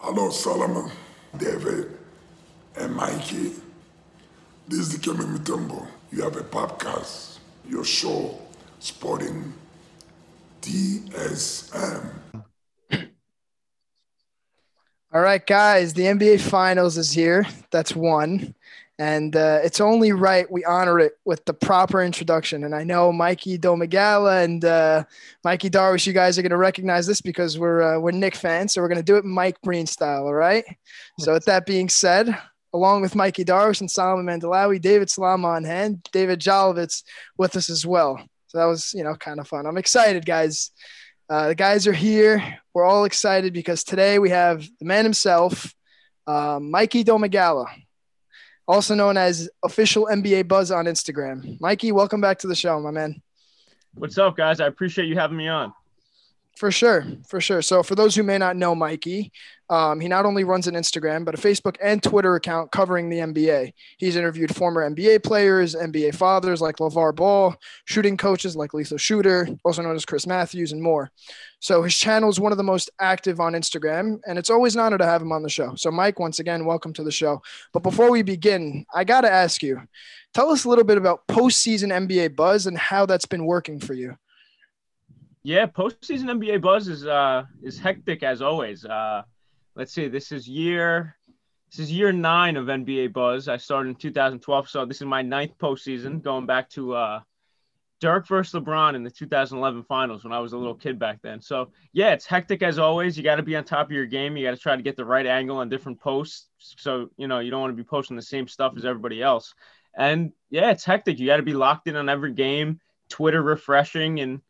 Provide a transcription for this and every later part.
Hello, Solomon, David, and Mikey. This is Dikembe Mutombo. You have a podcast, your show, Sporting DSM. All right, guys, the NBA Finals is here. That's one. And uh, it's only right we honor it with the proper introduction. And I know Mikey Domagala and uh, Mikey Darwish, you guys are going to recognize this because we're uh, we're Knick fans, so we're going to do it Mike Breen style. All right. So with that being said, along with Mikey Darwish and Solomon Mandalawi, David Salama on hand, David Jolovitz with us as well. So that was you know kind of fun. I'm excited, guys. Uh, the guys are here. We're all excited because today we have the man himself, uh, Mikey Domagala also known as official NBA Buzz on Instagram. Mikey, welcome back to the show, my man. What's up, guys? I appreciate you having me on. For sure, for sure. So, for those who may not know Mikey, um, he not only runs an Instagram, but a Facebook and Twitter account covering the NBA. He's interviewed former NBA players, NBA fathers like LeVar Ball, shooting coaches like Lethal Shooter, also known as Chris Matthews, and more. So his channel is one of the most active on Instagram, and it's always an honor to have him on the show. So, Mike, once again, welcome to the show. But before we begin, I got to ask you tell us a little bit about postseason NBA buzz and how that's been working for you. Yeah, postseason NBA buzz is uh is hectic as always. Uh let's see, this is year this is year nine of NBA Buzz. I started in 2012, so this is my ninth postseason, going back to uh, Dirk versus LeBron in the 2011 Finals when I was a little kid back then. So yeah, it's hectic as always. You got to be on top of your game. You got to try to get the right angle on different posts, so you know you don't want to be posting the same stuff as everybody else. And yeah, it's hectic. You got to be locked in on every game. Twitter refreshing and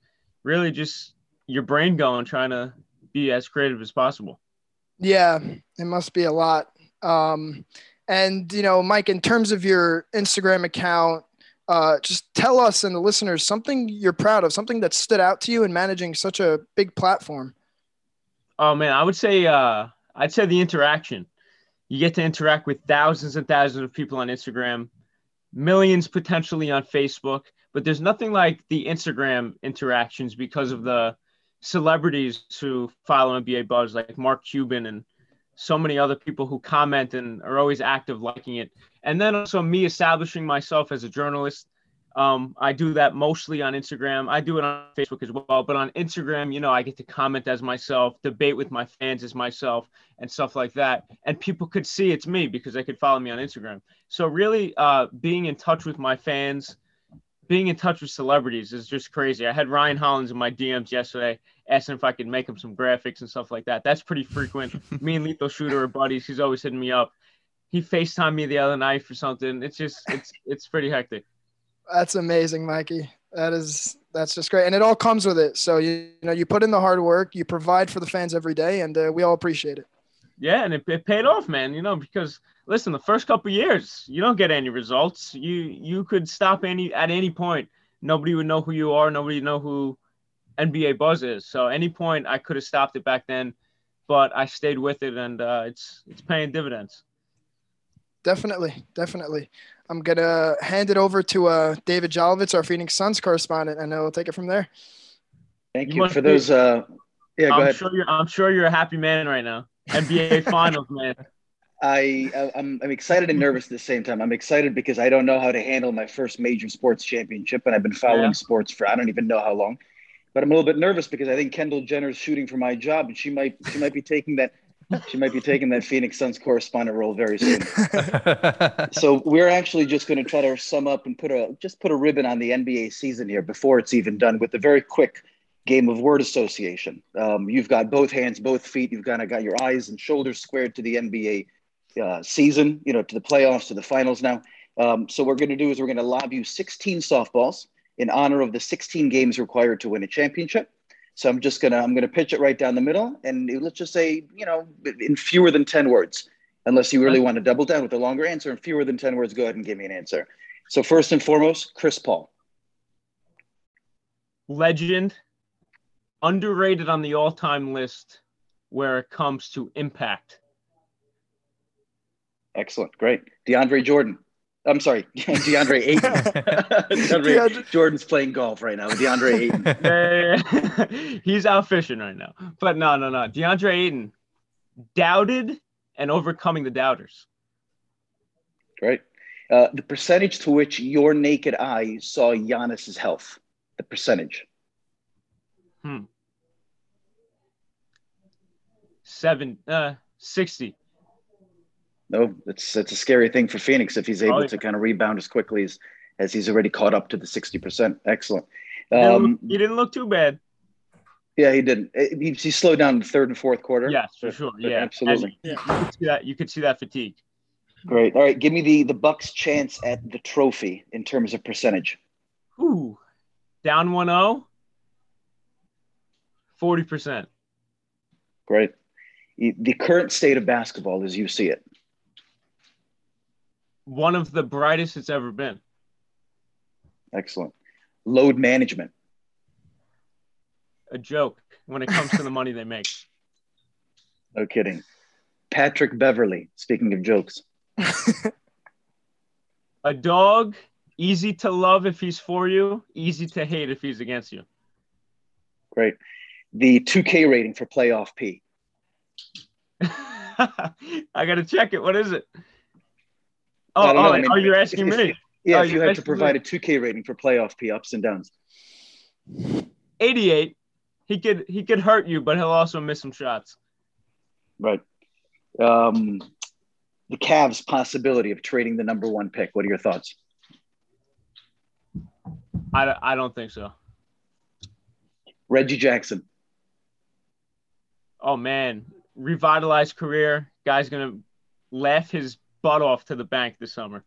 really just your brain going, trying to be as creative as possible. Yeah, it must be a lot. Um, and you know, Mike, in terms of your Instagram account, uh, just tell us and the listeners something you're proud of, something that stood out to you in managing such a big platform. Oh man, I would say uh, I'd say the interaction. You get to interact with thousands and thousands of people on Instagram, millions potentially on Facebook, but there's nothing like the Instagram interactions because of the celebrities who follow NBA Buzz, like Mark Cuban and so many other people who comment and are always active liking it. And then also me establishing myself as a journalist. Um, I do that mostly on Instagram. I do it on Facebook as well, but on Instagram, you know, I get to comment as myself, debate with my fans as myself, and stuff like that. And people could see it's me because they could follow me on Instagram. So really, uh, being in touch with my fans being in touch with celebrities is just crazy. I had Ryan Hollins in my DMs yesterday asking if I could make him some graphics and stuff like that. That's pretty frequent. me and Lethal Shooter are buddies. He's always hitting me up. He FaceTimed me the other night for something. It's just it's it's pretty hectic. That's amazing, Mikey. That is that's just great, and it all comes with it. So you, you know you put in the hard work, you provide for the fans every day, and uh, we all appreciate it. Yeah, and it, it paid off, man. You know because listen, the first couple years, you don't get any results. You you could stop any at any point. Nobody would know who you are. Nobody would know who NBA Buzz is. So any point, I could have stopped it back then, but I stayed with it, and uh, it's it's paying dividends. Definitely, definitely. I'm gonna hand it over to uh, David Jolovitz, our Phoenix Suns correspondent, and we'll take it from there. Thank you, you for those. Uh, yeah, go I'm ahead. Sure you're, I'm sure you're a happy man right now. NBA Finals, man. I I'm, I'm excited and nervous at the same time. I'm excited because I don't know how to handle my first major sports championship, and I've been following yeah. sports for I don't even know how long. But I'm a little bit nervous because I think Kendall Jenner's shooting for my job, and she might she might be taking that she might be taking that Phoenix Suns correspondent role very soon. so we're actually just going to try to sum up and put a just put a ribbon on the NBA season here before it's even done with a very quick game of word association. Um, you've got both hands, both feet. You've kind of got your eyes and shoulders squared to the NBA uh, season, you know, to the playoffs, to the finals now. Um, so what we're going to do is we're going to lob you 16 softballs in honor of the 16 games required to win a championship. So I'm just gonna I'm gonna pitch it right down the middle, and let's just say you know in fewer than 10 words, unless you really want to double down with a longer answer. In fewer than 10 words, go ahead and give me an answer. So first and foremost, Chris Paul. Legend, underrated on the all-time list where it comes to impact. Excellent. Great. DeAndre Jordan. I'm sorry, DeAndre Ayton. DeAndre, DeAndre, Jordan's playing golf right now. With DeAndre Ayton. Yeah, yeah, yeah. He's out fishing right now. But no, no, no. DeAndre Ayton, doubted and overcoming the doubters. Great. Uh, the percentage to which your naked eye saw Giannis's health, the percentage. Hmm. Seven, uh, 60. No, it's it's a scary thing for Phoenix if he's able Oh, yeah. to kind of rebound as quickly as as he's already caught up to the sixty percent. Excellent. He didn't Um, look- he didn't look too bad. yeah, he didn't. He, he slowed down in the third and fourth quarter. Yes, for But- sure. but Yeah, absolutely. And you, you could see that. You could see that fatigue. Great. All right, give me the the Bucks' chance at the trophy in terms of percentage. Ooh, down 1-0. 40%. Great. The the current state of basketball as you see it. One of the brightest it's ever been. Excellent. Load management. A joke when it comes to the money they make. No kidding. Patrick Beverley. Speaking of jokes. A dog, easy to love if he's for you, easy to hate if he's against you. Great. The 2K rating for playoff P. I gotta check it. What is it? Oh, oh, I mean, oh, you're asking me. Yeah, Oh, if you had to provide me. a 2K rating for playoff P, ups and downs. 88. He could he could hurt you, but he'll also miss some shots. Right. Um, the Cavs' possibility of trading the number one pick. What are your thoughts? I, don't- I don't think so. Reggie Jackson. Oh man, revitalized career. Guy's gonna laugh his butt off to the bank this summer.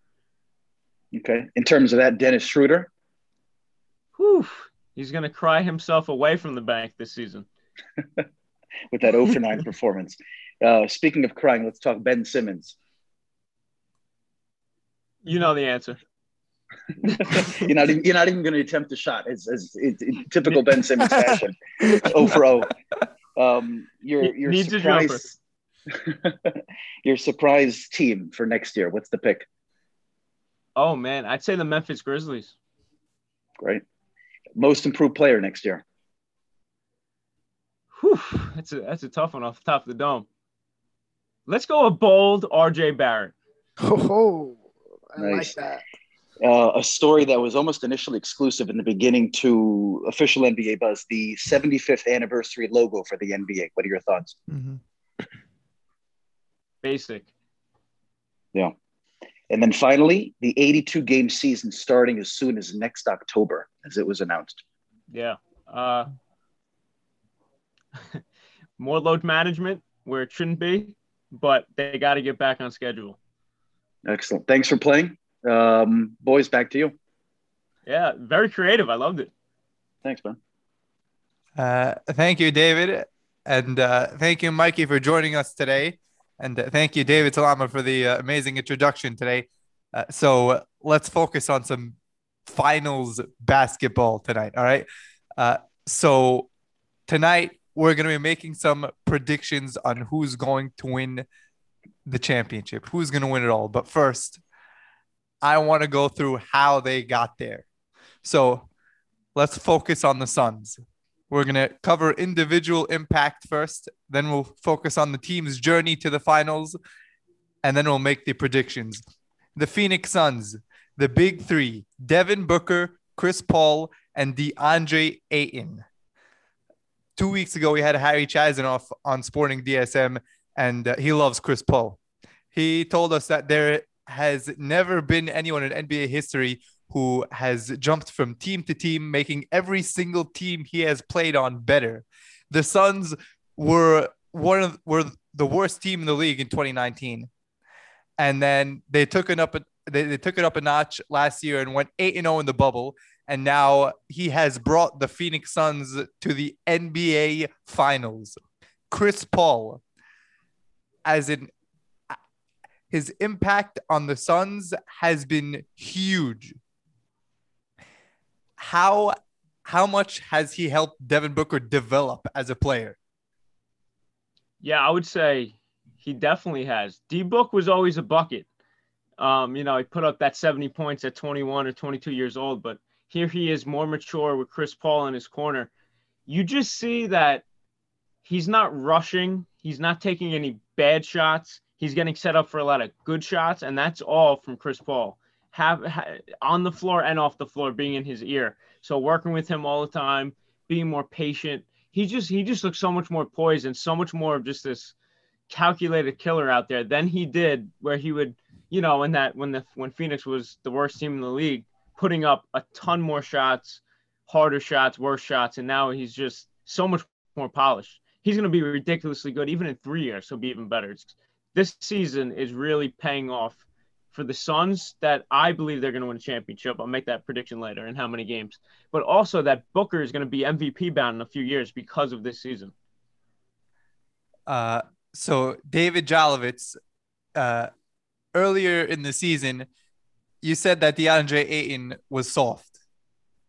Okay. In terms of that, Dennis Schroeder. Whew. He's gonna cry himself away from the bank this season. with that 0 for 9 performance. Uh, speaking of crying, let's talk Ben Simmons. You know the answer. you're not even, you're not even going to attempt a shot. It's, it's, it's in typical Ben Simmons fashion. 0 for 0. Um, your Ne- your needs a jumper. surprise your surprise team for next year. What's the pick? Oh man, I'd say the Memphis Grizzlies. Great. Most improved player next year. Whew. That's a that's a tough one off the top of the dome. Let's go a bold RJ Barrett. Oh, I Nice. like that. Uh, a story that was almost initially exclusive in the beginning to official NBA Buzz, the 75th anniversary logo for the NBA. What are your thoughts? Mhm. Basic. Yeah. And then finally, the 82 game season starting as soon as next October, as it was announced. Yeah. Uh, more load management where it shouldn't be, but they got to get back on schedule. Excellent. Thanks for playing. Um, boys, back to you. Yeah, very creative. I loved it. Thanks, man. Uh, thank you, David. And uh, thank you, Mikey, for joining us today. And uh, thank you, David Salama, for the uh, amazing introduction today. Uh, so uh, let's focus on some finals basketball tonight. All right. Uh, so tonight, we're going to be making some predictions on who's going to win the championship, who's going to win it all. But first, I want to go through how they got there. So let's focus on the Suns. We're going to cover individual impact first, then we'll focus on the team's journey to the finals, and then we'll make the predictions. The Phoenix Suns, the big three Devin Booker, Chris Paul, and DeAndre Ayton. Two weeks ago, we had Harry Chazanoff on Sporting DSM, and uh, he loves Chris Paul. He told us that there has never been anyone in NBA history who has jumped from team to team, making every single team he has played on better. The Suns were one of were the worst team in the league in 2019, and then they took it up. A, they, they took it up a notch last year and went eight and zero in the bubble. And now he has brought the Phoenix Suns to the NBA Finals. Chris Paul, as in his impact on the Suns has been huge. How how much has he helped Devin Booker develop as a player? Yeah, I would say he definitely has. D Book was always a bucket. Um, you know, he put up that 70 points at 21 or 22 years old, but here he is more mature with Chris Paul in his corner. You just see that he's not rushing. He's not taking any bad shots. He's getting set up for a lot of good shots, and that's all from Chris Paul. Have ha, on the floor and off the floor, being in his ear. So working with him all the time, being more patient. He just he just looks so much more poised and so much more of just this calculated killer out there than he did where he would, you know, in that when the when Phoenix was the worst team in the league, putting up a ton more shots, harder shots, worse shots, and now he's just so much more polished. He's going to be ridiculously good. Even in three years, he'll be even better. It's, this season is really paying off for the Suns that I believe they're going to win a championship. I'll make that prediction later in how many games. But also that Booker is going to be MVP bound in a few years because of this season. Uh, so David Jolovitz, uh, earlier in the season, you said that DeAndre Ayton was soft.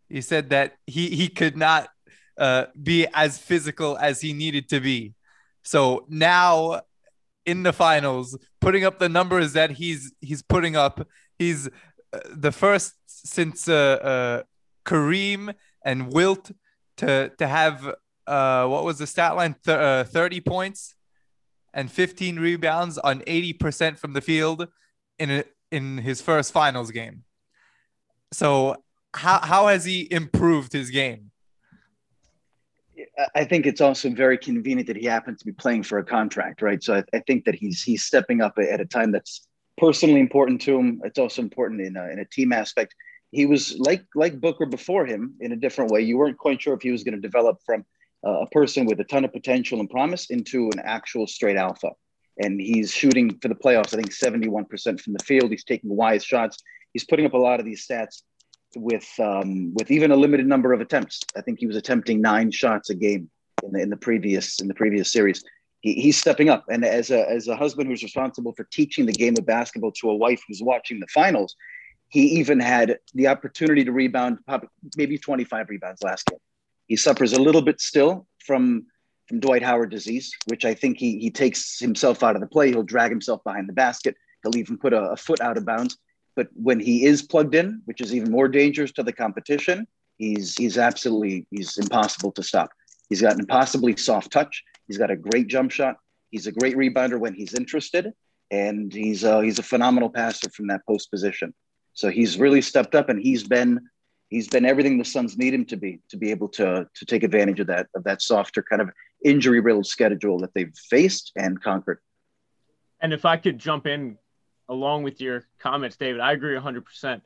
You said that he he could not uh, be as physical as he needed to be. So now in the finals, putting up the numbers that he's he's putting up, he's uh, the first since uh, uh, Kareem and Wilt to to have uh, what was the stat line? Th- uh, 30 points and 15 rebounds on 80% from the field in a, in his first finals game. So how how has he improved his game? I think it's also very convenient that he happens to be playing for a contract, right? So I, I, think that he's he's stepping up at a time that's personally important to him. It's also important in a, in a team aspect. He was like like Booker before him in a different way. You weren't quite sure if he was going to develop from a person with a ton of potential and promise into an actual straight alpha. And he's shooting for the playoffs. I think seventy one percent from the field. He's taking wise shots. He's putting up a lot of these stats with um, with even a limited number of attempts. I think he was attempting nine shots a game in the in the previous in the previous series. He, he's stepping up, and as a as a husband who's responsible for teaching the game of basketball to a wife who's watching the finals, he even had the opportunity to rebound, maybe 25 rebounds last game. He suffers a little bit still from from Dwight Howard disease, which I think he he takes himself out of the play. He'll drag himself behind the basket. He'll even put a, a foot out of bounds. But when he is plugged in, which is even more dangerous to the competition, he's he's absolutely he's impossible to stop. He's got an impossibly soft touch. He's got a great jump shot. He's a great rebounder when he's interested, and he's a, he's a phenomenal passer from that post position. So he's really stepped up, and he's been he's been everything the Suns need him to be to be able to to take advantage of that of that softer kind of injury riddled schedule that they've faced and conquered. And if I could jump in along with your comments, David. I agree 100%.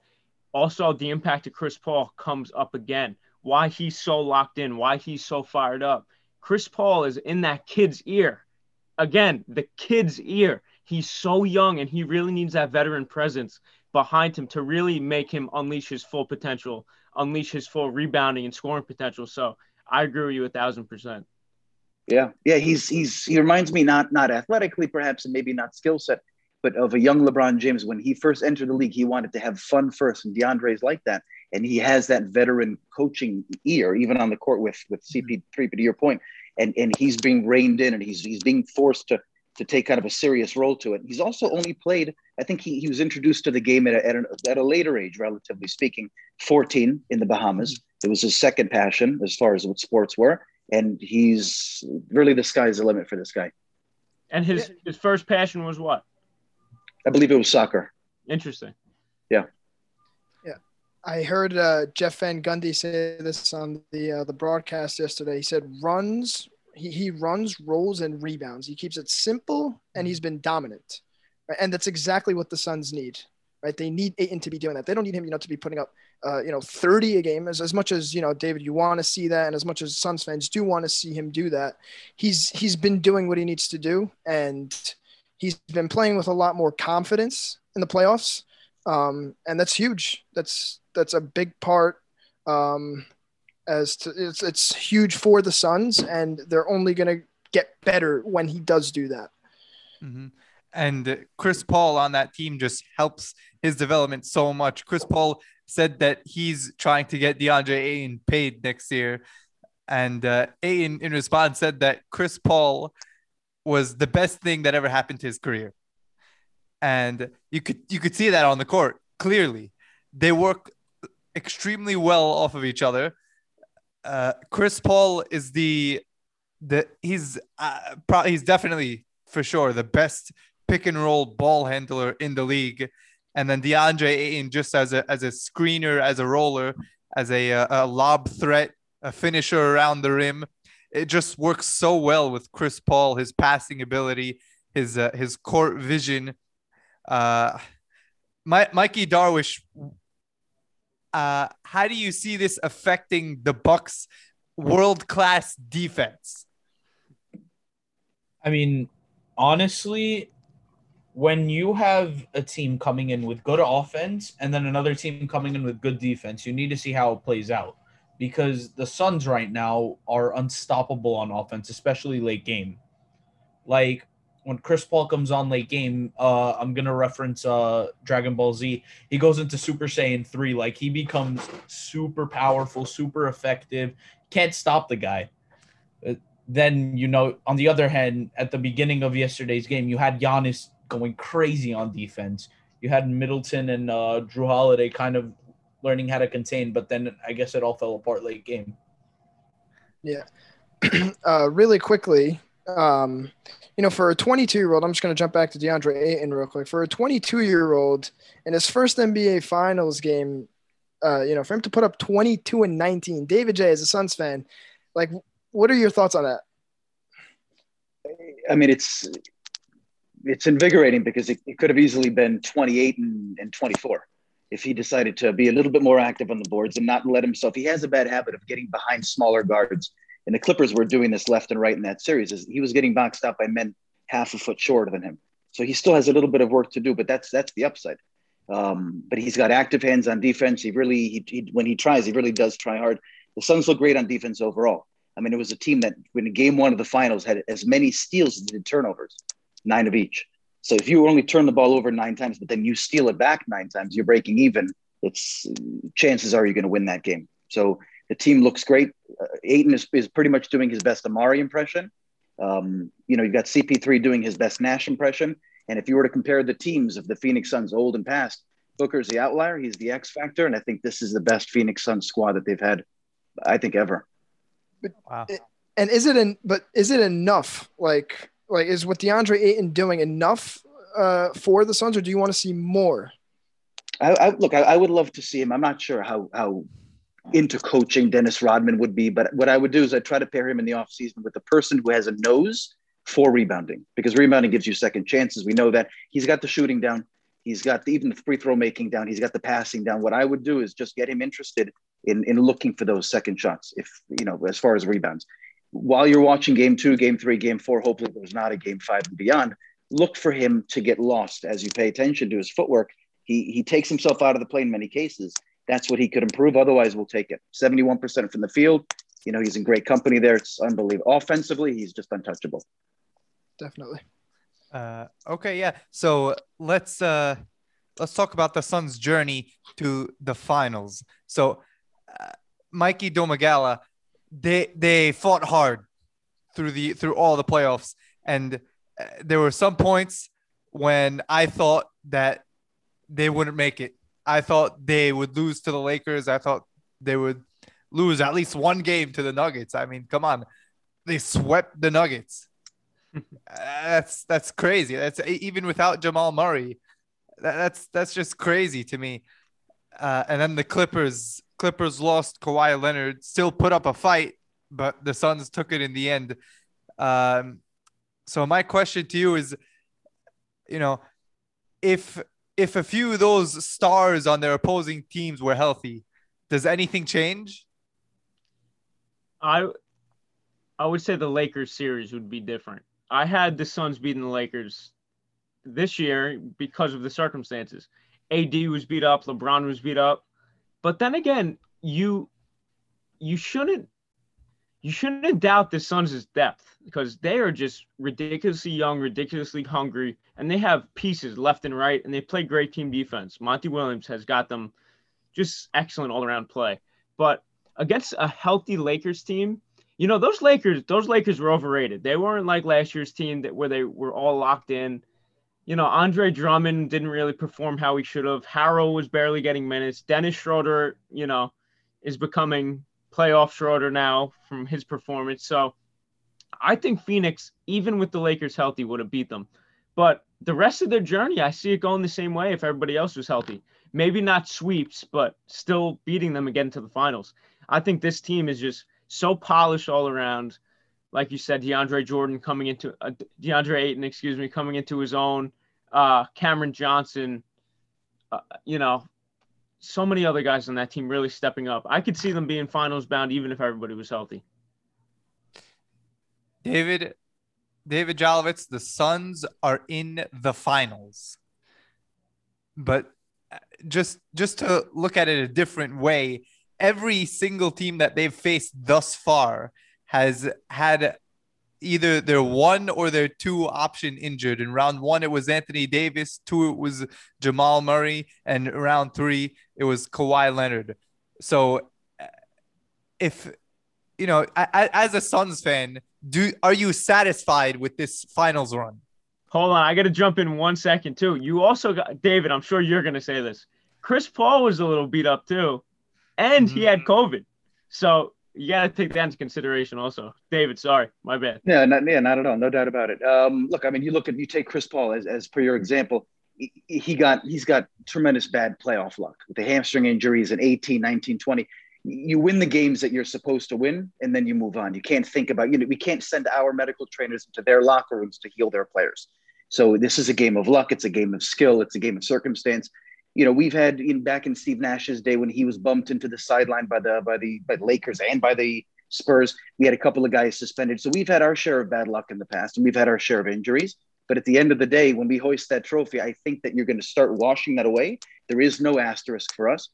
Also, the impact of Chris Paul comes up again. Why he's so locked in, why he's so fired up. Chris Paul is in that kid's ear. Again, the kid's ear. He's so young and he really needs that veteran presence behind him to really make him unleash his full potential, unleash his full rebounding and scoring potential. So I agree with you a thousand percent. Yeah, yeah, he's he's he reminds me not not athletically perhaps and maybe not skill set, but of a young LeBron James when he first entered the league, he wanted to have fun first, and DeAndre's like that, and he has that veteran coaching ear, even on the court with with CP3. Mm-hmm. But to your point, and and he's being reined in, and he's he's being forced to to take kind of a serious role to it. He's also only played, I think he, he was introduced to the game at a, at, a, at a later age, relatively speaking, 14 in the Bahamas. Mm-hmm. It was his second passion as far as what sports were. And he's really the sky's the limit for this guy. And his, his first passion was what? I believe it was soccer. Interesting. Yeah. Yeah. I heard uh, Jeff Van Gundy say this on the uh, the broadcast yesterday. He said runs, he, he runs, rolls, and rebounds. He keeps it simple, and he's been dominant. Right? And that's exactly what the Suns need. Right? They need Ayton to be doing that. They don't need him, you know, to be putting up, uh, you know, 30 a game. As, as much as you know, David, you want to see that, and as much as Suns fans do want to see him do that, he's he's been doing what he needs to do, and He's been playing with a lot more confidence in the playoffs, um, and that's huge. That's that's a big part. Um, as to, it's it's huge for the Suns, and they're only going to get better when he does do that. Mm-hmm. And Chris Paul on that team just helps his development so much. Chris Paul said that he's trying to get DeAndre Ayton paid next year. And uh, Ayton, in response, said that Chris Paul was the best thing that ever happened to his career. And you could you could see that on the court clearly. They work extremely well off of each other. Uh, Chris Paul is the the he's uh, pro- he's definitely for sure the best pick and roll ball handler in the league. And then DeAndre Ayton just as a as a screener, as a roller, as a, a lob threat, a finisher around the rim. It just works so well with Chris Paul, his passing ability, his uh, his court vision. Uh, my, Mikey Darwish, uh, how do you see this affecting the Bucks' world class defense? I mean, honestly, when you have a team coming in with good offense and then another team coming in with good defense, you need to see how it plays out because the Suns right now are unstoppable on offense, especially late game. Like when Chris Paul comes on late game, uh, I'm gonna reference uh, Dragon Ball Z. He goes into Super Saiyan three, like he becomes super powerful, super effective. Can't stop the guy. Uh, then you know, on the other hand, at the beginning of yesterday's game, you had Giannis going crazy on defense. You had Middleton and uh, Jrue Holiday kind of learning how to contain, but then I guess it all fell apart late game. Yeah. uh, really quickly, um, you know, for a 22 year old, I'm just going to jump back to DeAndre Ayton real quick. For a 22 year old in his first NBA Finals game, uh, you know, for him to put up 22 and 19, David J, as a Suns fan, like, what are your thoughts on that? I mean, it's it's invigorating because it, it could have easily been 28 and, and 24 if he decided to be a little bit more active on the boards and not let himself. He has a bad habit of getting behind smaller guards, and the Clippers were doing this left and right in that series. Is he was getting boxed out by men half a foot shorter than him, so he still has a little bit of work to do. But that's that's the upside. Um, but he's got active hands on defense. He really, he, he, when he tries, he really does try hard. The Suns look great on defense overall. I mean, it was a team that, when game one of the finals, had as many steals as they did turnovers nine of each. So if you only turn the ball over nine times, but then you steal it back nine times, you're breaking even. It's chances are you're going to win that game. So the team looks great. Uh, Ayton is, is pretty much doing his best Amar'e impression. Um, you know, you've got CP3 doing his best Nash impression. And if you were to compare the teams of the Phoenix Suns, old and past, Booker's the outlier. He's the X factor, and I think this is the best Phoenix Suns squad that they've had, I think, ever. Wow. And is it in? But is it enough? Like like is what DeAndre Ayton doing enough uh, for the Suns, or do you want to see more? I, I look. I, I, would love to see him. I'm not sure how how into coaching Dennis Rodman would be, but what I would do is I'd try to pair him in the offseason with a person who has a nose for rebounding because rebounding gives you second chances. We know that he's got the shooting down. He's got the, even the free throw making down. He's got the passing down. What I would do is just get him interested in, in looking for those second shots. If, you know, as far as rebounds, while you're watching game two, game three, game four, hopefully there's not a game five and beyond, look for him to get lost as you pay attention to his footwork. He, he takes himself out of the play in many cases. That's what he could improve. Otherwise, we'll take it. 71% from the field. You know, he's in great company there. It's unbelievable. Offensively, he's just untouchable. Definitely. Uh, okay, yeah. So let's uh, let's talk about the Suns' journey to the finals. So, uh, Mikey Domagala, they they fought hard through the through all the playoffs, and uh, there were some points when I thought that they wouldn't make it. I thought they would lose to the Lakers. I thought they would lose at least one game to the Nuggets. I mean, come on, they swept the Nuggets. that's that's crazy. That's even without Jamal Murray. that's that's just crazy to me. Uh, and then the Clippers Clippers lost Kawhi Leonard, still put up a fight, but the Suns took it in the end. Um, so my question to you is, you know, if if a few of those stars on their opposing teams were healthy, does anything change? I I would say the Lakers series would be different. I had the Suns beating the Lakers this year because of the circumstances. AD was beat up, LeBron was beat up. But then again, you you shouldn't you shouldn't doubt the Suns' depth because they are just ridiculously young, ridiculously hungry, and they have pieces left and right, and they play great team defense. Monty Williams has got them just excellent all around play. But against a healthy Lakers team, you know, those Lakers, those Lakers were overrated. They weren't like last year's team that where they were all locked in you know, Andre Drummond didn't really perform how he should have. Harrell was barely getting minutes. Dennis Schroeder, you know, is becoming playoff Schroeder now from his performance. So I think Phoenix, even with the Lakers healthy, would have beat them. But the rest of their journey, I see it going the same way if everybody else was healthy. Maybe not sweeps, but still beating them again to the finals. I think this team is just so polished all around. Like you said, DeAndre Jordan coming into uh, DeAndre Ayton, excuse me, coming into his own. Uh, Cameron Johnson, uh, you know, so many other guys on that team really stepping up. I could see them being finals bound even if everybody was healthy. David, David Jolovitz, the Suns are in the finals. But uh, just just to look at it a different way, every single team that they've faced thus far has had either their one or their two option injured. In round one, it was Anthony Davis. Two, it was Jamal Murray. And round three, it was Kawhi Leonard. So if, you know, as a Suns fan, do are you satisfied with this finals run? Hold on, I got to jump in one second too. You also got David. I'm sure you're going to say this. Chris Paul was a little beat up too, and mm-hmm. he had COVID. So you got to take that into consideration also. David, sorry, my bad. Yeah, not, yeah, not at all. No doubt about it. Um, look, I mean, you look at you take Chris Paul as, as per your example. He, got he's got tremendous bad playoff luck with the hamstring injuries in 18, 19, 20 you win the games that you're supposed to win and then you move on you can't think about you know we can't send our medical trainers into their locker rooms to heal their players so this is a game of luck it's a game of skill it's a game of circumstance you know we've had in back in steve nash's day when he was bumped into the sideline by the by the by the lakers and by the spurs we had a couple of guys suspended so we've had our share of bad luck in the past and we've had our share of injuries but at the end of the day when we hoist that trophy i think that you're going to start washing that away there is no asterisk for us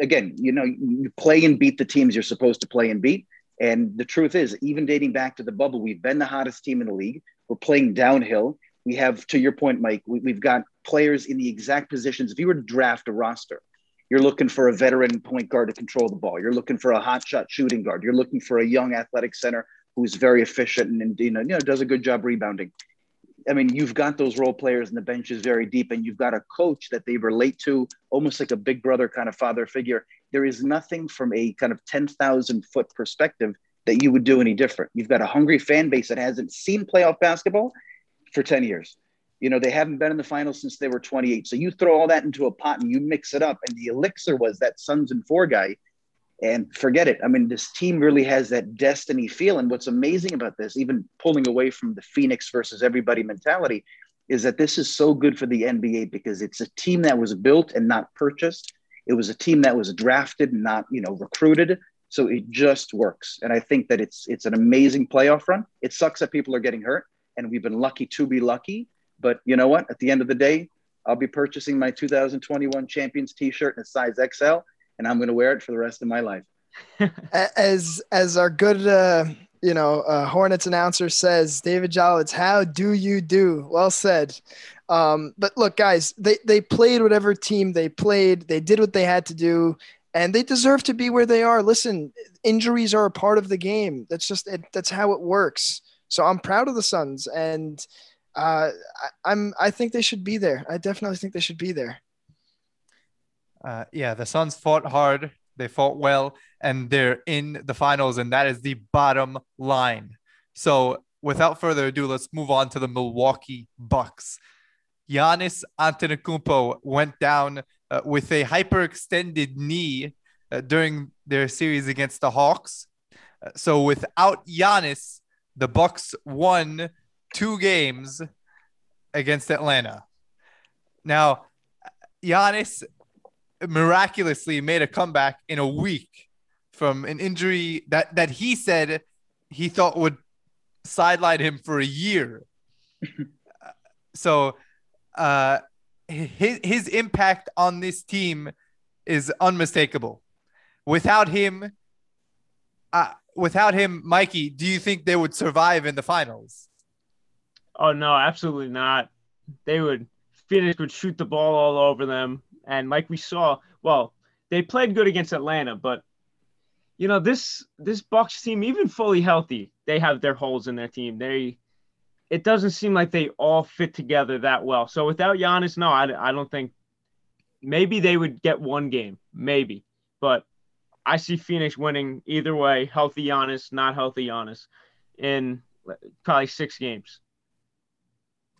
again, you know, you play and beat the teams you're supposed to play and beat. And the truth is, even dating back to the bubble, we've been the hottest team in the league. We're playing downhill. We have, to your point, Mike, we, have got players in the exact positions. If you were to draft a roster, you're looking for a veteran point guard to control the ball. You're looking for a hot shot shooting guard. You're looking for a young athletic center who's very efficient and, and you know, you know does a good job rebounding. I mean, you've got those role players and the bench is very deep, and you've got a coach that they relate to, almost like a big brother kind of father figure. There is nothing from a kind of 10,000 foot perspective that you would do any different. You've got a hungry fan base that hasn't seen playoff basketball for 10 years. You know, they haven't been in the finals since they were 28. So you throw all that into a pot and you mix it up. And the elixir was that Suns and four guy and forget it. I mean, this team really has that destiny feel. And what's amazing about this, even pulling away from the Phoenix versus everybody mentality, is that this is so good for the NBA because it's a team that was built and not purchased. It was a team that was drafted, not you know recruited. So it just works. And I think that it's it's an amazing playoff run. It sucks that people are getting hurt, and we've been lucky to be lucky. But you know what? At the end of the day, I'll be purchasing my 2021 champions T-shirt in a size XL and I'm going to wear it for the rest of my life. as as our good uh, you know uh, Hornets announcer says, David Jolitz, how do you do? Well said. Um, but look, guys, they they played whatever team they played. They did what they had to do, and they deserve to be where they are. Listen, injuries are a part of the game. That's just it, that's how it works. So I'm proud of the Suns, and uh, I, I'm I think they should be there. I definitely think they should be there. Uh, yeah, the Suns fought hard. They fought well, and they're in the finals, and that is the bottom line. So, without further ado, let's move on to the Milwaukee Bucks. Giannis Antetokounmpo went down uh, with a hyperextended knee uh, during their series against the Hawks. Uh, so, without Giannis, the Bucks won two games against Atlanta. Now, Giannis miraculously made a comeback in a week from an injury that that he said he thought would sideline him for a year. so uh, his his impact on this team is unmistakable. Without him, without him, Mikey, do you think they would survive in the finals? Oh no, absolutely not. They would. Phoenix would shoot the ball all over them. And like we saw, well, they played good against Atlanta, but you know this this Bucks team, even fully healthy, they have their holes in their team. They it doesn't seem like they all fit together that well. So without Giannis, no, I, I don't think maybe they would get one game, maybe, but I see Phoenix winning either way, healthy Giannis, not healthy Giannis, in probably six games,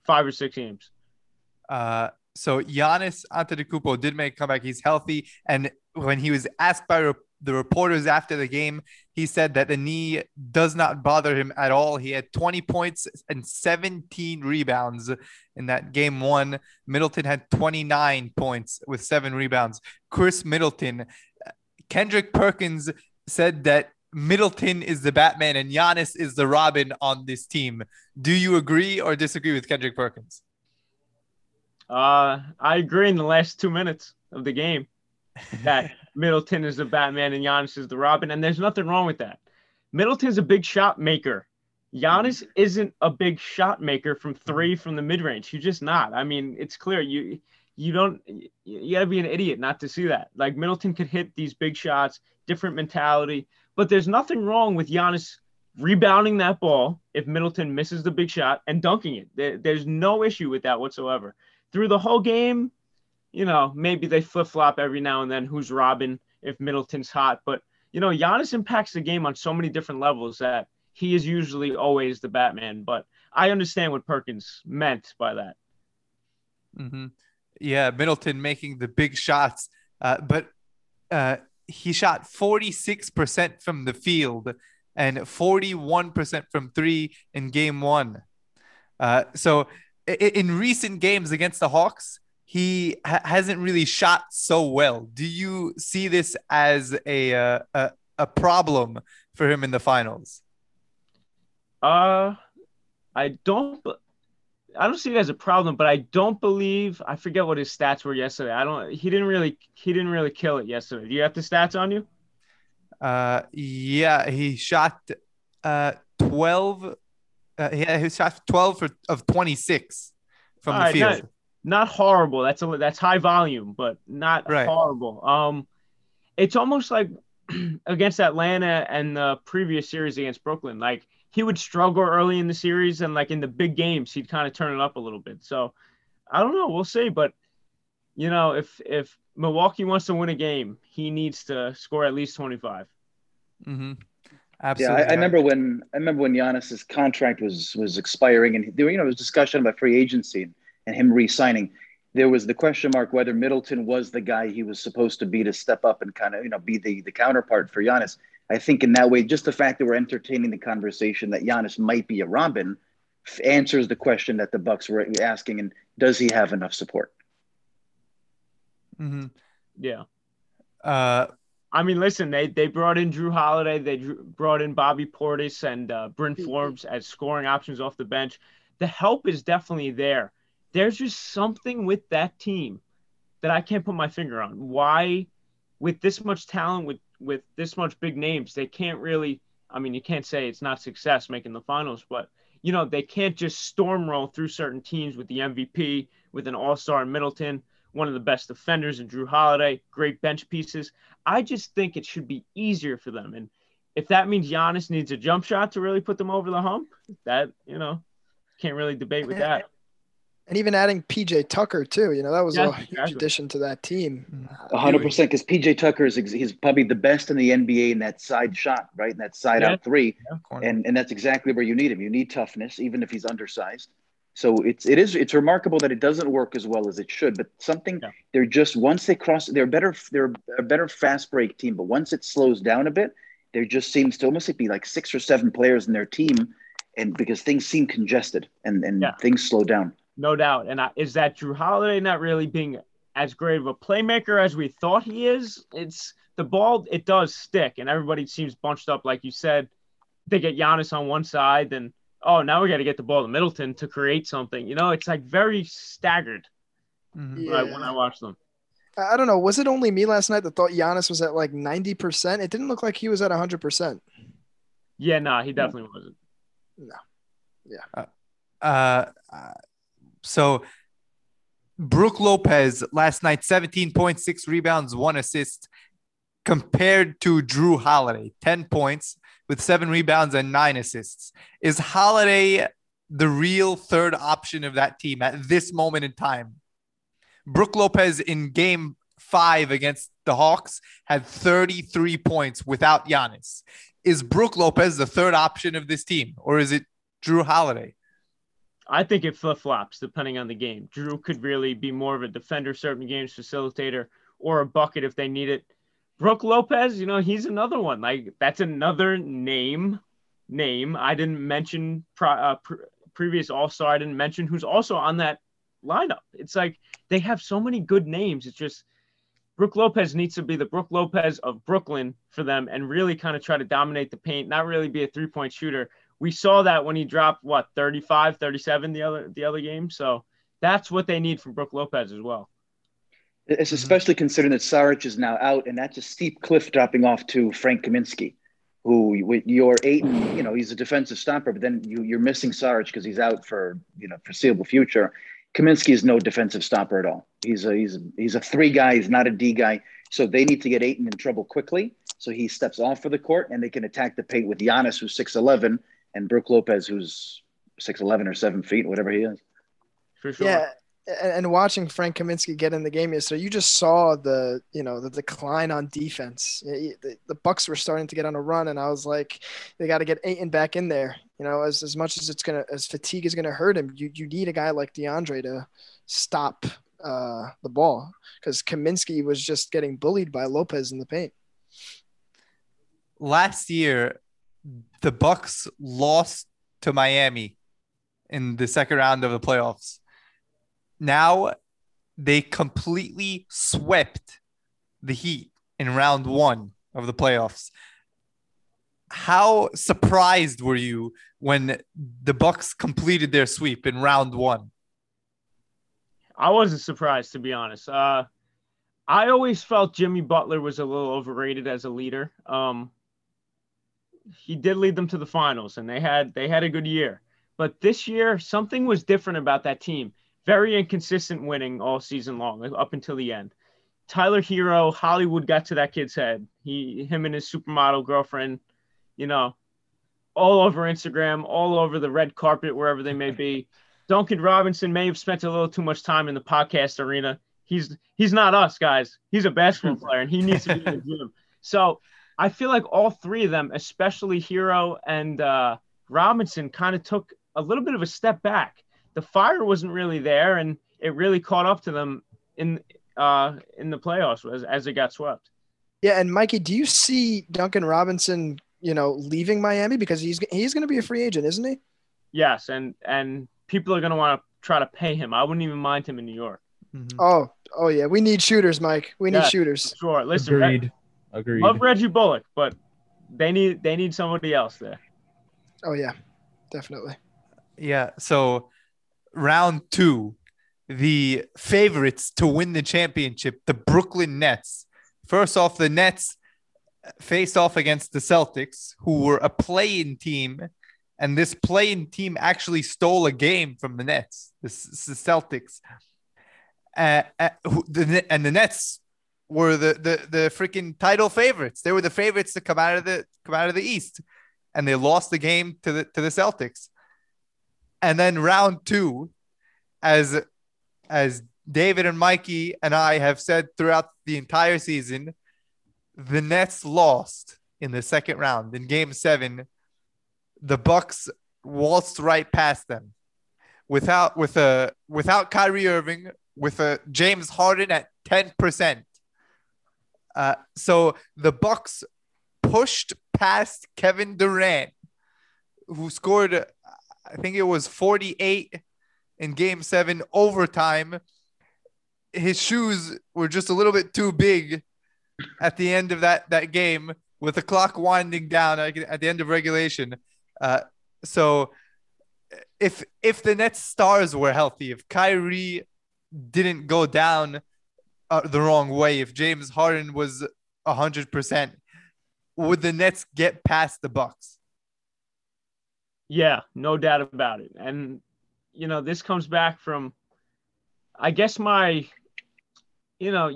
five or six games. Uh, so Giannis Antetokounmpo did make a comeback. He's healthy, and when he was asked by the reporters after the game, he said that the knee does not bother him at all. He had 20 points and 17 rebounds in that game one. Middleton had 29 points with seven rebounds. Khris Middleton, Kendrick Perkins said that Middleton is the Batman and Giannis is the Robin on this team. Do you agree or disagree with Kendrick Perkins? Uh, I agree in the last two minutes of the game that Middleton is the Batman and Giannis is the Robin, and there's nothing wrong with that. Middleton's a big shot maker. Giannis isn't a big shot maker from three from the mid range. You're just not. I mean, it's clear you you don't you gotta be an idiot not to see that. Like Middleton could hit these big shots, different mentality, but there's nothing wrong with Giannis rebounding that ball if Middleton misses the big shot and dunking it. There, there's no issue with that whatsoever. Through the whole game, you know, maybe they flip flop every now and then who's Robin if Middleton's hot. But, you know, Giannis impacts the game on so many different levels that he is usually always the Batman. But I understand what Perkins meant by that. Mm-hmm. Yeah, Middleton making the big shots. Uh, but uh, he shot 46% from the field and 41% from three in game one. Uh, so in recent games against the Hawks, he ha- hasn't really shot so well. Do you see this as a, uh, a a problem for him in the finals? Uh, I don't. I don't see it as a problem, but I don't believe I forget what his stats were yesterday. I don't. He didn't really. He didn't really kill it yesterday. Do you have the stats on you? Uh, yeah, he shot uh 12 uh, yeah, he shot 12 for, of 26 from All the right, field. Not, not, horrible. That's a that's high volume, but not right. horrible. Um, it's almost like against Atlanta and the previous series against Brooklyn. Like he would struggle early in the series, and like in the big games, he'd kind of turn it up a little bit. So I don't know. We'll see. But you know, if if Milwaukee wants to win a game, he needs to score at least 25. Mm-hmm. Absolutely. Yeah, I, I, remember when I remember when Giannis's contract was was expiring, and there, you know, there was discussion about free agency and him re-signing. There was the question mark whether Middleton was the guy he was supposed to be to step up and kind of you know be the the counterpart for Giannis. I think in that way, just the fact that we're entertaining the conversation that Giannis might be a Robin answers the question that the Bucks were asking, and does he have enough support? Mm-hmm. Yeah. Uh, I mean, listen, they they brought in Jrue Holiday, they drew, brought in Bobby Portis and uh, Bryn mm-hmm. Forbes as scoring options off the bench. The help is definitely there. There's just something with that team that I can't put my finger on. Why, with this much talent, with with this much big names, they can't really. I mean, you can't say it's not success making the finals, but you know they can't just storm roll through certain teams with the MVP, with an All Star in Middleton one of the best defenders in Jrue Holiday, great bench pieces. I just think it should be easier for them. And if that means Giannis needs a jump shot to really put them over the hump, that, you know, can't really debate with that. And even adding PJ Tucker too, you know, that was yeah, a huge exactly. addition to that team. Mm. Uh, hundred percent. Because PJ Tucker is he's probably the best in the NBA in that side shot, right? In that side yeah. out three, yeah, and and that's exactly where you need him. You need toughness, even if he's undersized. So it's it is it's remarkable that it doesn't work as well as it should. But something yeah. they're just once they cross, they're better. They're a better fast break team. But once it slows down a bit, there just seems to almost be like six or seven players in their team, and because things seem congested and and yeah. things slow down. No doubt. And is that Jrue Holiday not really being as great of a playmaker as we thought he is? It's the ball. It does stick, and everybody seems bunched up, like you said. They get Giannis on one side, then oh, now we got to get the ball to Middleton to create something. You know, it's like very staggered mm-hmm. yeah. when I watch them. I don't know. Was it only me last night that thought Giannis was at like 90%? It didn't look like he was at 100%. Yeah, no, nah, he definitely wasn't. No. Yeah. Uh, uh, so Brook Lopez last night, 17.6 rebounds, one assist, compared to Jrue Holiday, 10 points, with seven rebounds and nine assists. Is Holiday the real third option of that team at this moment in time? Brook Lopez in game five against the Hawks had 33 points without Giannis. Is Brook Lopez the third option of this team, or is it Jrue Holiday? I think it flip flops depending on the game. Jrue could really be more of a defender, certain games facilitator, or a bucket if they need it. Brook Lopez, you know, he's another one. Like that's another name. Name I didn't mention uh, previous All Star. I didn't mention who's also on that lineup. It's like they have so many good names. It's just Brook Lopez needs to be the Brook Lopez of Brooklyn for them and really kind of try to dominate the paint, not really be a three point shooter. We saw that when he dropped what 35, 37 the other the other game. So that's what they need from Brook Lopez as well. It's especially considering that Saric is now out, and that's a steep cliff dropping off to Frank Kaminsky who with your Ayton, you know, he's a defensive stopper, but then you, you're missing Sarge because he's out for you know foreseeable future. Kaminsky is no defensive stopper at all. He's a he's a, he's a three guy. He's not a D guy. So they need to get Ayton in trouble quickly. So he steps off for the court, and they can attack the paint with Giannis, who's six eleven, and Brook Lopez, who's six eleven or seven feet, whatever he is. For sure. Yeah, and watching Frank Kaminsky get in the game yesterday, you just saw the you know the decline on defense. The, the Bucks were starting to get on a run, and I was like, they got to get Ayton back in there. You know, as as much as it's gonna as fatigue is gonna hurt him, you you need a guy like DeAndre to stop uh, the ball because Kaminsky was just getting bullied by Lopez in the paint. Last year, the Bucks lost to Miami in the second round of the playoffs now they completely swept the Heat in round one of the playoffs. How surprised were you when the Bucks completed their sweep in round one? I wasn't surprised to be honest. Uh, I always felt Jimmy Butler was a little overrated as a leader. Um, he did lead them to the finals, and they had they had a good year. But this year, something was different about that team very inconsistent winning all season long up until the end. Tyler Herro, Hollywood got to that kid's head. He, him and his supermodel girlfriend, you know, all over Instagram, all over the red carpet, wherever they may be. Duncan Robinson may have spent a little too much time in the podcast arena. He's he's not us guys. He's a basketball player, and he needs to be in the gym. So I feel like all three of them, especially Herro and uh, Robinson, kind of took a little bit of a step back the fire wasn't really there, and it really caught up to them in uh, in the playoffs as, as it got swept. Yeah, and Mikey, do you see Duncan Robinson, you know, leaving Miami because he's he's going to be a free agent, isn't he? Yes, and and people are going to want to try to pay him. I wouldn't even mind him in New York. Mm-hmm. Oh, oh yeah, we need shooters, Mike. We need yes, shooters. Sure. Listen, agreed. Red, agreed. Love Reggie Bullock, but they need they need somebody else there. Oh yeah, definitely. Yeah. So round two, the favorites to win the championship, the Brooklyn Nets. First off, the Nets faced off against the Celtics, who were a playing team. And this playing team actually stole a game from the Nets, the, the Celtics. Uh, uh, the, and the Nets were the, the, the freaking title favorites. They were the favorites to come out of the come out of the East, and they lost the game to the to the Celtics. And then round two, as as David and Mikey and I have said throughout the entire season, the Nets lost in the second round in game seven. The Bucks waltzed right past them without with a without Kyrie Irving, with a James Harden at 10%. Uh, so the Bucks pushed past Kevin Durant, who scored I think it was 48 in game seven, overtime. His shoes were just a little bit too big at the end of that, that game with the clock winding down at the end of regulation. Uh, so if if the Nets stars were healthy, if Kyrie didn't go down uh, the wrong way, if James Harden was hundred percent, would the Nets get past the Bucks? Yeah, no doubt about it. And you know, this comes back from I guess my you know,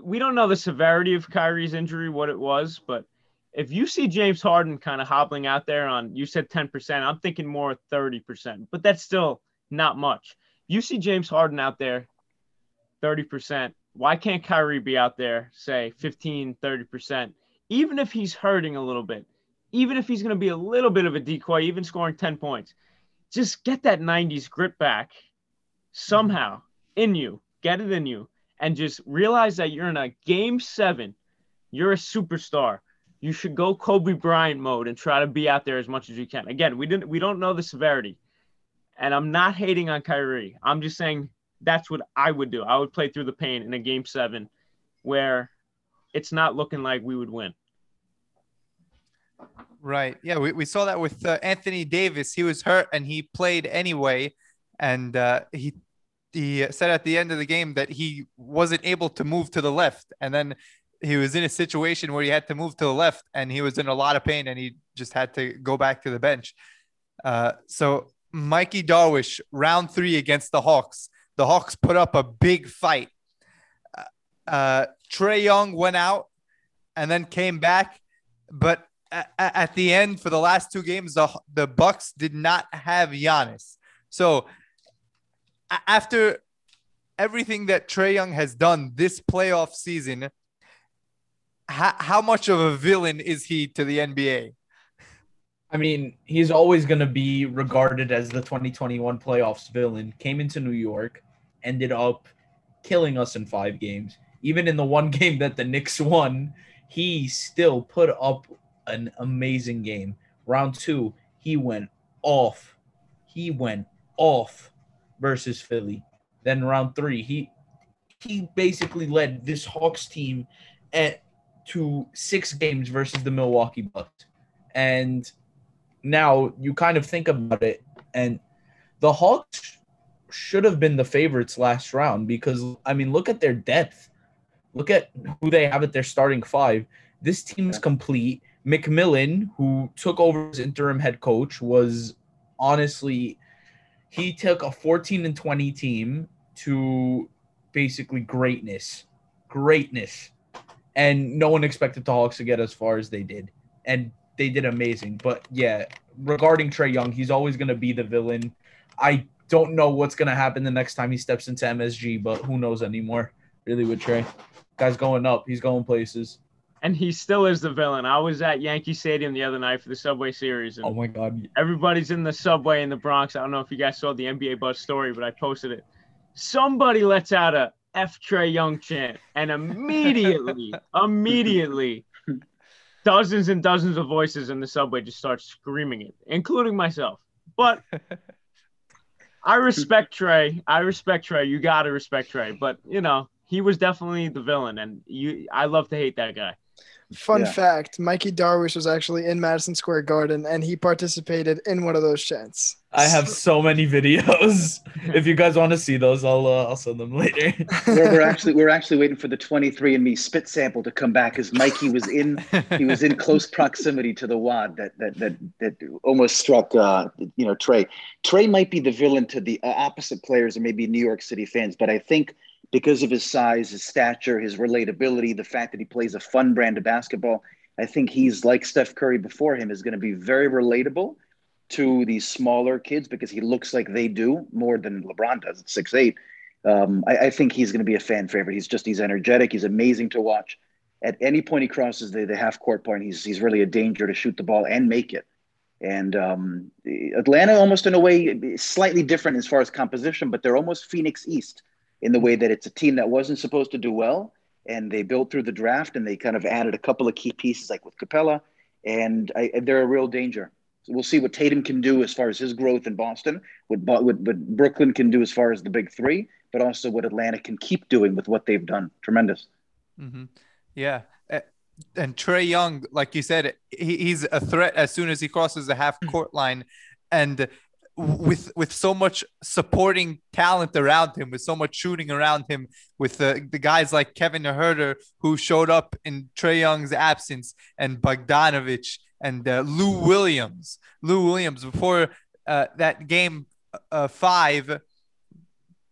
we don't know the severity of Kyrie's injury, what it was, but if you see James Harden kind of hobbling out there on, you said 10%, I'm thinking more 30%, but that's still not much. You see James Harden out there 30%. Why can't Kyrie be out there, say 15, 30%, even if he's hurting a little bit? even if he's going to be a little bit of a decoy, even scoring 10 points, just get that 90s grit back somehow in you. Get it in you. And just realize that you're in a game seven. You're a superstar. You should go Kobe Bryant mode and try to be out there as much as you can. Again, we didn't we don't know the severity. And I'm not hating on Kyrie. I'm just saying that's what I would do. I would play through the pain in a game seven where it's not looking like we would win. Right. Yeah, we, we saw that with uh, Anthony Davis. He was hurt and he played anyway. And uh, he he said at the end of the game that he wasn't able to move to the left. And then he was in a situation where he had to move to the left and he was in a lot of pain and he just had to go back to the bench. Uh, so Mikey Darwish, round three against the Hawks. The Hawks put up a big fight. Uh, uh Trae Young went out and then came back, but at, at the end for the last two games, the the Bucks did not have Giannis. So after everything that Trae Young has done this playoff season, how, how much of a villain is he to the NBA? I mean, he's always going to be regarded as the 2021 playoffs villain. Came into New York, ended up killing us in five games. Even in the one game that the Knicks won, he still put up an amazing game. Round two, he went off. He went off versus Philly. Then round three, he he basically led this Hawks team at to six games versus the Milwaukee Bucks. And now you kind of think about it, and the Hawks should have been the favorites last round because I mean, look at their depth. Look at who they have at their starting five. This team's complete. McMillan, who took over as interim head coach, was honestly he took a 14 and 20 team to basically greatness. Greatness. And no one expected the Hawks to get as far as they did. And they did amazing. But yeah, regarding Trae Young, he's always going to be the villain. I don't know what's going to happen the next time he steps into MSG, but who knows anymore, really, with Trae, Guy's going up, he's going places and he still is the villain. I was at Yankee Stadium the other night for the Subway Series. And oh my God! Everybody's in the subway in the Bronx. I don't know if you guys saw the NBA Buzz story, but I posted it. Somebody lets out a F Trae Young chant, and immediately, immediately, dozens and dozens of voices in the subway just start screaming it, including myself. But I respect Trae. I respect Trae. You gotta respect Trae. But you know, he was definitely the villain, and you. I love to hate that guy. Fun yeah. fact Mikey Darwish was actually in Madison Square Garden and he participated in one of those chants. I have so many videos. if you guys want to see those, I'll uh, I'll send them later. we're, we're, actually we're actually waiting for the 23andMe spit sample to come back because Mikey was in he was in close proximity to the wad that that that that almost struck uh, you know Trae. Trae might be the villain to the uh, opposite players and maybe New York City fans, but I think because of his size, his stature, his relatability, the fact that he plays a fun brand of basketball. I think he's like Steph Curry before him is going to be very relatable to these smaller kids because he looks like they do more than LeBron does at six eight. Um, I, I, think he's going to be a fan favorite. He's just he's energetic. He's amazing to watch. At any point he crosses the, the half court point, he's he's really a danger to shoot the ball and make it. And um, Atlanta, almost in a way, slightly different as far as composition, but they're almost Phoenix East in the way that it's a team that wasn't supposed to do well, and they built through the draft and they kind of added a couple of key pieces like with Capela and I, they're a real danger. So we'll see what Tatum can do as far as his growth in Boston, what, what, what Brooklyn can do as far as the big three, but also what Atlanta can keep doing with what they've done. Tremendous. Mm-hmm. Yeah. And Trae Young, like you said, he's a threat as soon as he crosses the half court line. And with with so much supporting talent around him, with so much shooting around him, with the, the guys like Kevin Huerter who showed up in Trae Young's absence, and Bogdanovich and uh, Lou Williams. Lou Williams before uh, that game uh, five,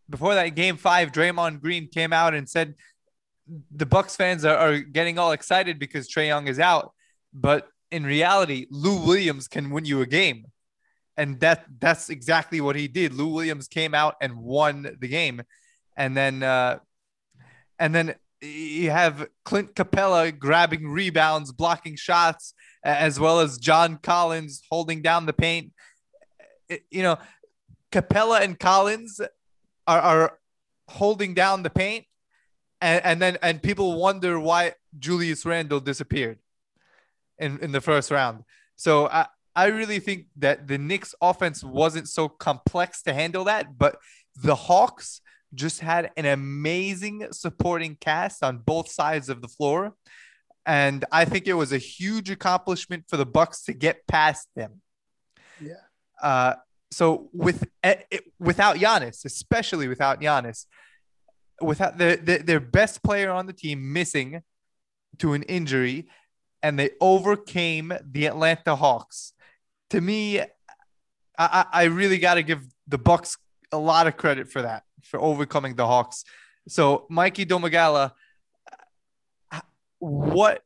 before that game five, Draymond Green came out and said the Bucks fans are, are getting all excited because Trae Young is out, but in reality, Lou Williams can win you a game and that that's exactly what he did. Lou Williams came out and won the game, and then uh, and then you have Clint Capela grabbing rebounds, blocking shots, as well as John Collins holding down the paint. it, you know, Capela and Collins are, are holding down the paint, and, and then and people wonder why Julius Randle disappeared in, in the first round. So I, I really think that the Knicks offense wasn't so complex to handle that, but the Hawks just had an amazing supporting cast on both sides of the floor. And I think it was a huge accomplishment for the Bucks to get past them. Yeah. Uh, so with eh, without Giannis, especially without Giannis, without the, the, their best player on the team missing to an injury, and they overcame the Atlanta Hawks. To me, I, I really got to give the Bucks a lot of credit for that, for overcoming the Hawks. So, Mikey Domagala, what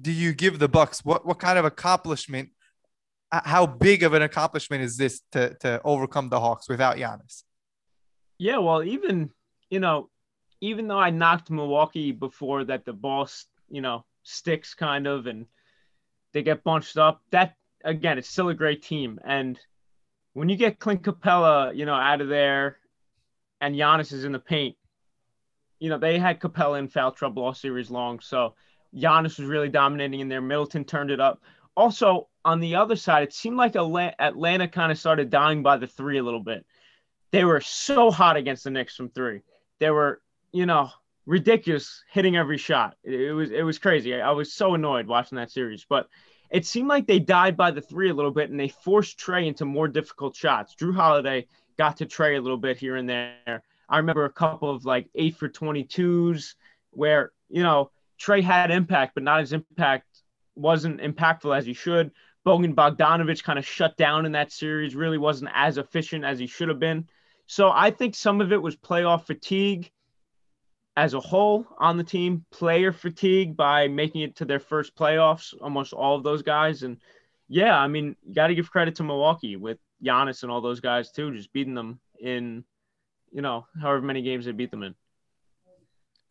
do you give the Bucks? What what kind of accomplishment? How big of an accomplishment is this to to overcome the Hawks without Giannis? Yeah, well, even you know, even though I knocked Milwaukee before that, the ball, you know, sticks kind of, and they get bunched up. That again, it's still a great team, and when you get Clint Capela, you know, out of there, and Giannis is in the paint, you know, they had Capela in foul trouble all series long, so Giannis was really dominating in there. Middleton turned it up. Also, on the other side, it seemed like Atlanta kind of started dying by the three a little bit. They were so hot against the Knicks from three. They were, you know, ridiculous hitting every shot. It was it was crazy. I was so annoyed watching that series, but it seemed like they died by the three a little bit and they forced Trae into more difficult shots. Jrue Holiday got to Trae a little bit here and there. I remember a couple of like eight for 22s where, you know, Trey had impact, but not as impact wasn't impactful as he should. Bogan Bogdanovich kind of shut down in that series, really wasn't as efficient as he should have been. So I think some of it was playoff fatigue as a whole on the team, player fatigue by making it to their first playoffs, almost all of those guys. And yeah, I mean, you got to give credit to Milwaukee with Giannis and all those guys too, just beating them in, you know, however many games they beat them in.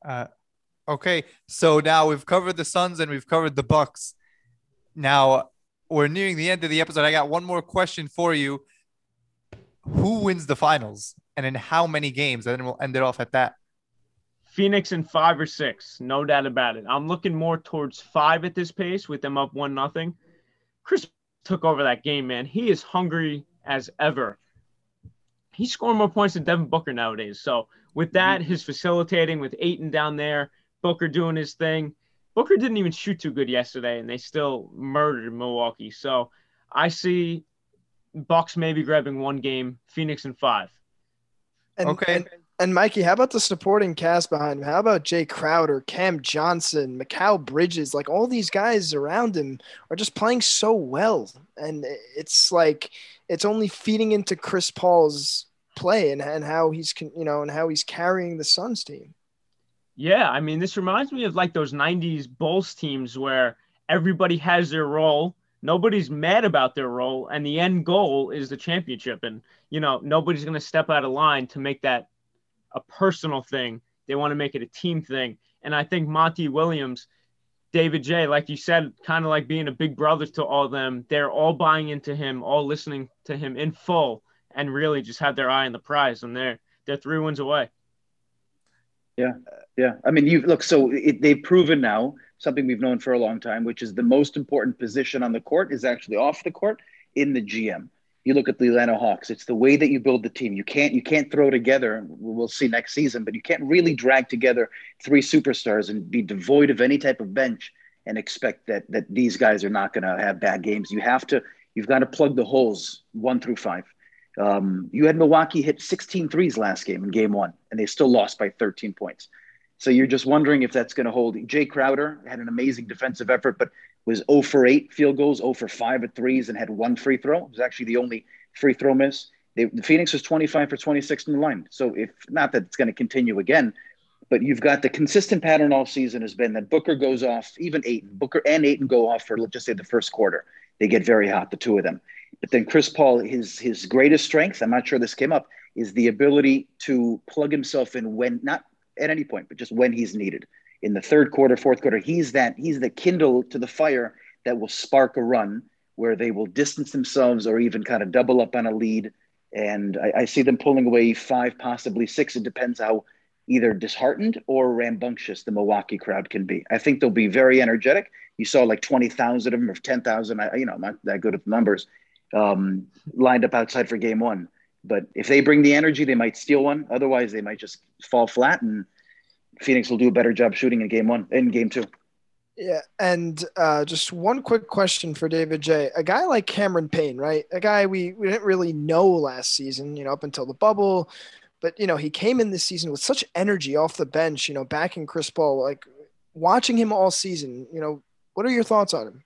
Uh, okay, so now we've covered the Suns and we've covered the Bucks. Now we're nearing the end of the episode. I got one more question for you. Who wins the finals and in how many games? And then we'll end it off at that. Phoenix in five or six, no doubt about it. I'm looking more towards five at this pace with them up one nothing. Chris took over that game, man. He is hungry as ever. He's scoring more points than Devin Booker nowadays. So with that, mm-hmm. his facilitating with Ayton down there, Booker doing his thing. Booker didn't even shoot too good yesterday, and they still murdered Milwaukee. So I see Bucks maybe grabbing one game, Phoenix in five. And, okay. And, and Mikey, how about the supporting cast behind him? How about Jae Crowder, Cam Johnson, Mikal Bridges? Like all these guys around him are just playing so well. And it's like it's only feeding into Chris Paul's play and, and how he's you know and how he's carrying the Suns team. Yeah, I mean, this reminds me of like those 90s Bulls teams where everybody has their role nobody's mad about their role and the end goal is the championship and you know nobody's going to step out of line to make that a personal thing. They want to make it a team thing. And I think Monty Williams, David J, like you said, kind of like being a big brother to all of them, they're all buying into him, all listening to him in full, and really just have their eye on the prize. And they're they're three wins away. Yeah, yeah. I mean, you look. So it, they've proven now something we've known for a long time, which is the most important position on the court is actually off the court in the GM you look at the Atlanta Hawks. It's the way that you build the team. You can't you can't throw together. We'll see next season, but you can't really drag together three superstars and be devoid of any type of bench and expect that that these guys are not going to have bad games. You have to you've got to plug the holes one through five. Um, you had Milwaukee hit 16 threes last game in game one, and they still lost by 13 points. So you're just wondering if that's going to hold. Jae Crowder had an amazing defensive effort, but was 0 for 8 field goals, 0 for 5 at threes, and had one free throw. It was actually the only free throw miss. They, the Phoenix was 25 for 26 in the line. So if not that it's going to continue again, but you've got the consistent pattern all season has been that Booker goes off, even Ayton, Booker and Ayton go off for let's just say the first quarter. They get very hot, the two of them. But then Chris Paul, his his greatest strength, I'm not sure this came up, is the ability to plug himself in when not at any point, but just when he's needed in the third quarter, fourth quarter. He's that he's the kindle to the fire that will spark a run where they will distance themselves or even kind of double up on a lead. And I, I see them pulling away five, possibly six. It depends how either disheartened or rambunctious the Milwaukee crowd can be. I think they'll be very energetic. You saw like 20,000 of them or 10,000. I, you know, I'm not that good at numbers um, lined up outside for game one. But if they bring the energy, they might steal one. Otherwise, they might just fall flat, and Phoenix will do a better job shooting in game one, in game two. Yeah, and uh, just one quick question for David J. A guy like Cameron Payne, right? A guy we, we didn't really know last season, you know, up until the bubble, but you know he came in this season with such energy off the bench, you know, backing Chris Paul. Like watching him all season, you know, what are your thoughts on him?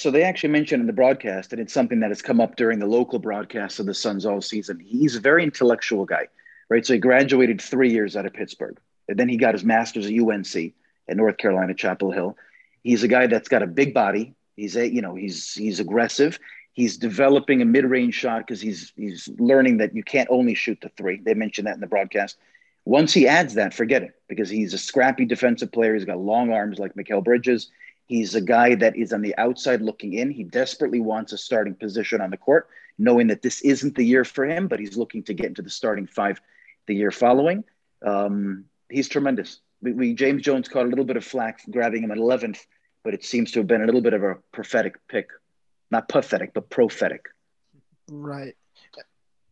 So they actually mentioned in the broadcast, and it's something that has come up during the local broadcasts of the Suns all season. He's a very intellectual guy, right? So he graduated three years out of Pittsburgh, and then he got his master's at UNC at North Carolina Chapel Hill. He's a guy that's got a big body. He's a you know he's he's aggressive. He's developing a mid-range shot because he's he's learning that you can't only shoot the three. They mentioned that in the broadcast. Once he adds that, forget it because he's a scrappy defensive player. He's got long arms like Mikal Bridges. He's a guy that is on the outside looking in. He desperately wants a starting position on the court, knowing that this isn't the year for him, but he's looking to get into the starting five the year following. Um, he's tremendous. We, we, James Jones caught a little bit of flack grabbing him at 11th, but it seems to have been a little bit of a prophetic pick. Not pathetic, but prophetic. Right.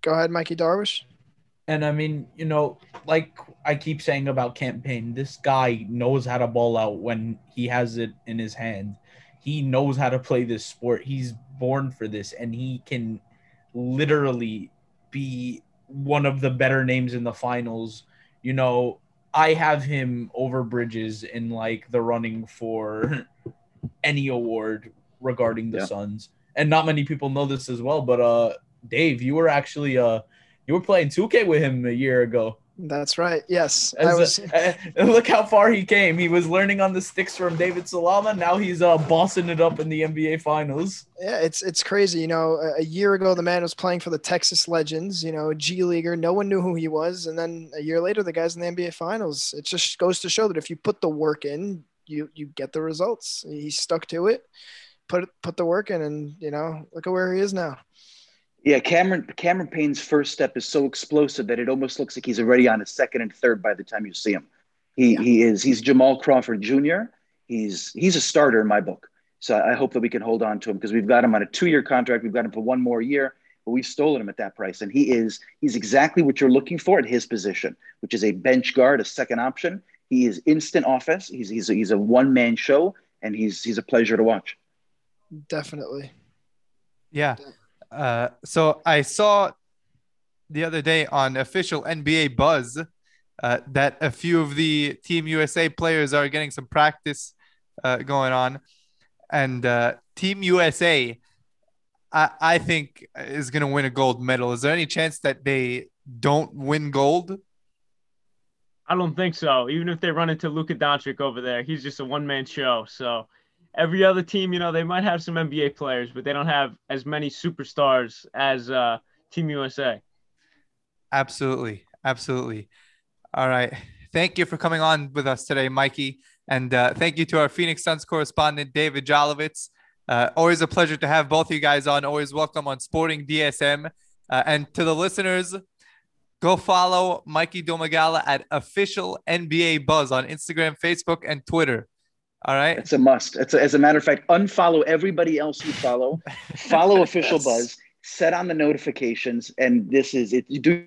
Go ahead, Mikey Darwish. And I mean, you know, like I keep saying about Cam Payne, this guy knows how to ball out when he has it in his hand. He knows how to play this sport. He's born for this, and he can literally be one of the better names in the finals. You know, I have him over Bridges in like the running for any award regarding the yeah. Suns. And not many people know this as well, but uh Dave, you were actually uh you were playing 2K with him a year ago. That's right. Yes. I was... look how far he came. He was learning on the sticks from David Salama. Now he's uh, bossing it up in the NBA Finals. Yeah, it's it's crazy. You know, a year ago the man was playing for the Texas Legends. You know, G leaguer. No one knew who he was, and then a year later, the guy's in the NBA Finals. It just goes to show that if you put the work in, you you get the results. He stuck to it, put put the work in, and you know, look at where he is now. Yeah, Cameron Cameron Payne's first step is so explosive that it almost looks like he's already on his second and third by the time you see him. He yeah. he is he's Jamal Crawford Jr. He's he's a starter in my book. So I hope that we can hold on to him because we've got him on a two-year contract. We've got him for one more year, but we've stolen him at that price. And he is he's exactly what you're looking for at his position, which is a bench guard, a second option. He is instant offense. He's he's a, he's a one-man show, and he's he's a pleasure to watch. Definitely. Yeah. Uh, so I saw the other day on official NBA Buzz uh, that a few of the Team USA players are getting some practice uh, going on, and uh, Team USA, I, I think, is going to win a gold medal. Is there any chance that they don't win gold? I don't think so. Even if they run into Luka Doncic over there, he's just a one man show. So every other team, you know, they might have some NBA players, but they don't have as many superstars as uh, Team USA. Absolutely. Absolutely. All right. Thank you for coming on with us today, Mikey. And uh, thank you to our Phoenix Suns correspondent, David Jolovitz. Uh, always a pleasure to have both you guys on. Always welcome on Sporting DSM. Uh, and to the listeners, go follow Mikey Domagala at official NBA Buzz on Instagram, Facebook, and Twitter. All right. It's a must. It's a, as a matter of fact, unfollow everybody else you follow, follow official yes. buzz, set on the notifications. And this is it. You do,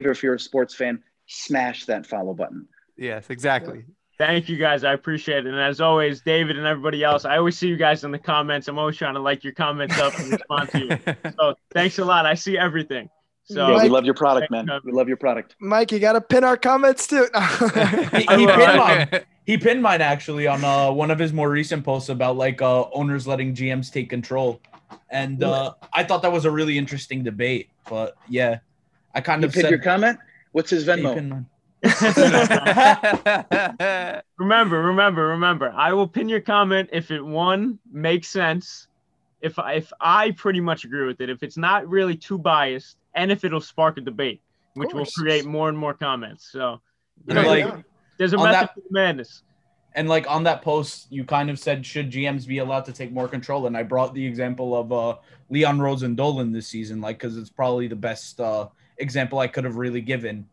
if you're a sports fan, smash that follow button. Yes, exactly. Thank you guys. I appreciate it. And as always, David and everybody else, I always see you guys in the comments. I'm always trying to like your comments up and respond to you. So thanks a lot. I see everything. So yeah, we love your product, man. We love your product. Mike, you got to pin our comments too. he, he pinned mine. He pinned mine actually on uh, one of his more recent posts about like uh, owners letting GMs take control, and uh, I thought that was a really interesting debate. But yeah, I kind you of pinned said, your comment. What's his Venmo? remember, remember, remember. I will pin your comment if it one makes sense, if I, if I pretty much agree with it, if it's not really too biased, and if it'll spark a debate, which will create more and more comments. So, you know, like there's a method that, to madness. And like on that post, you kind of said, should GMs be allowed to take more control? And I brought the example of uh, Leon Rose and Dolan this season, like because it's probably the best uh, example I could have really given.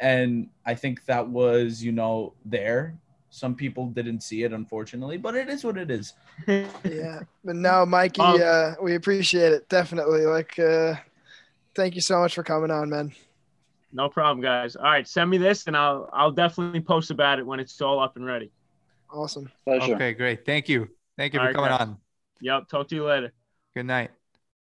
And I think that was, you know, there. Some people didn't see it, unfortunately, but it is what it is. Yeah, but no, Mikey, Um, uh, we appreciate it definitely. Like, uh, thank you so much for coming on, man. No problem, guys. All right, send me this, and I'll I'll definitely post about it when it's all up and ready. Awesome. Pleasure. Okay, great. Thank you. Thank you All for right, coming guys. on. Yep. Talk to you later. Good night.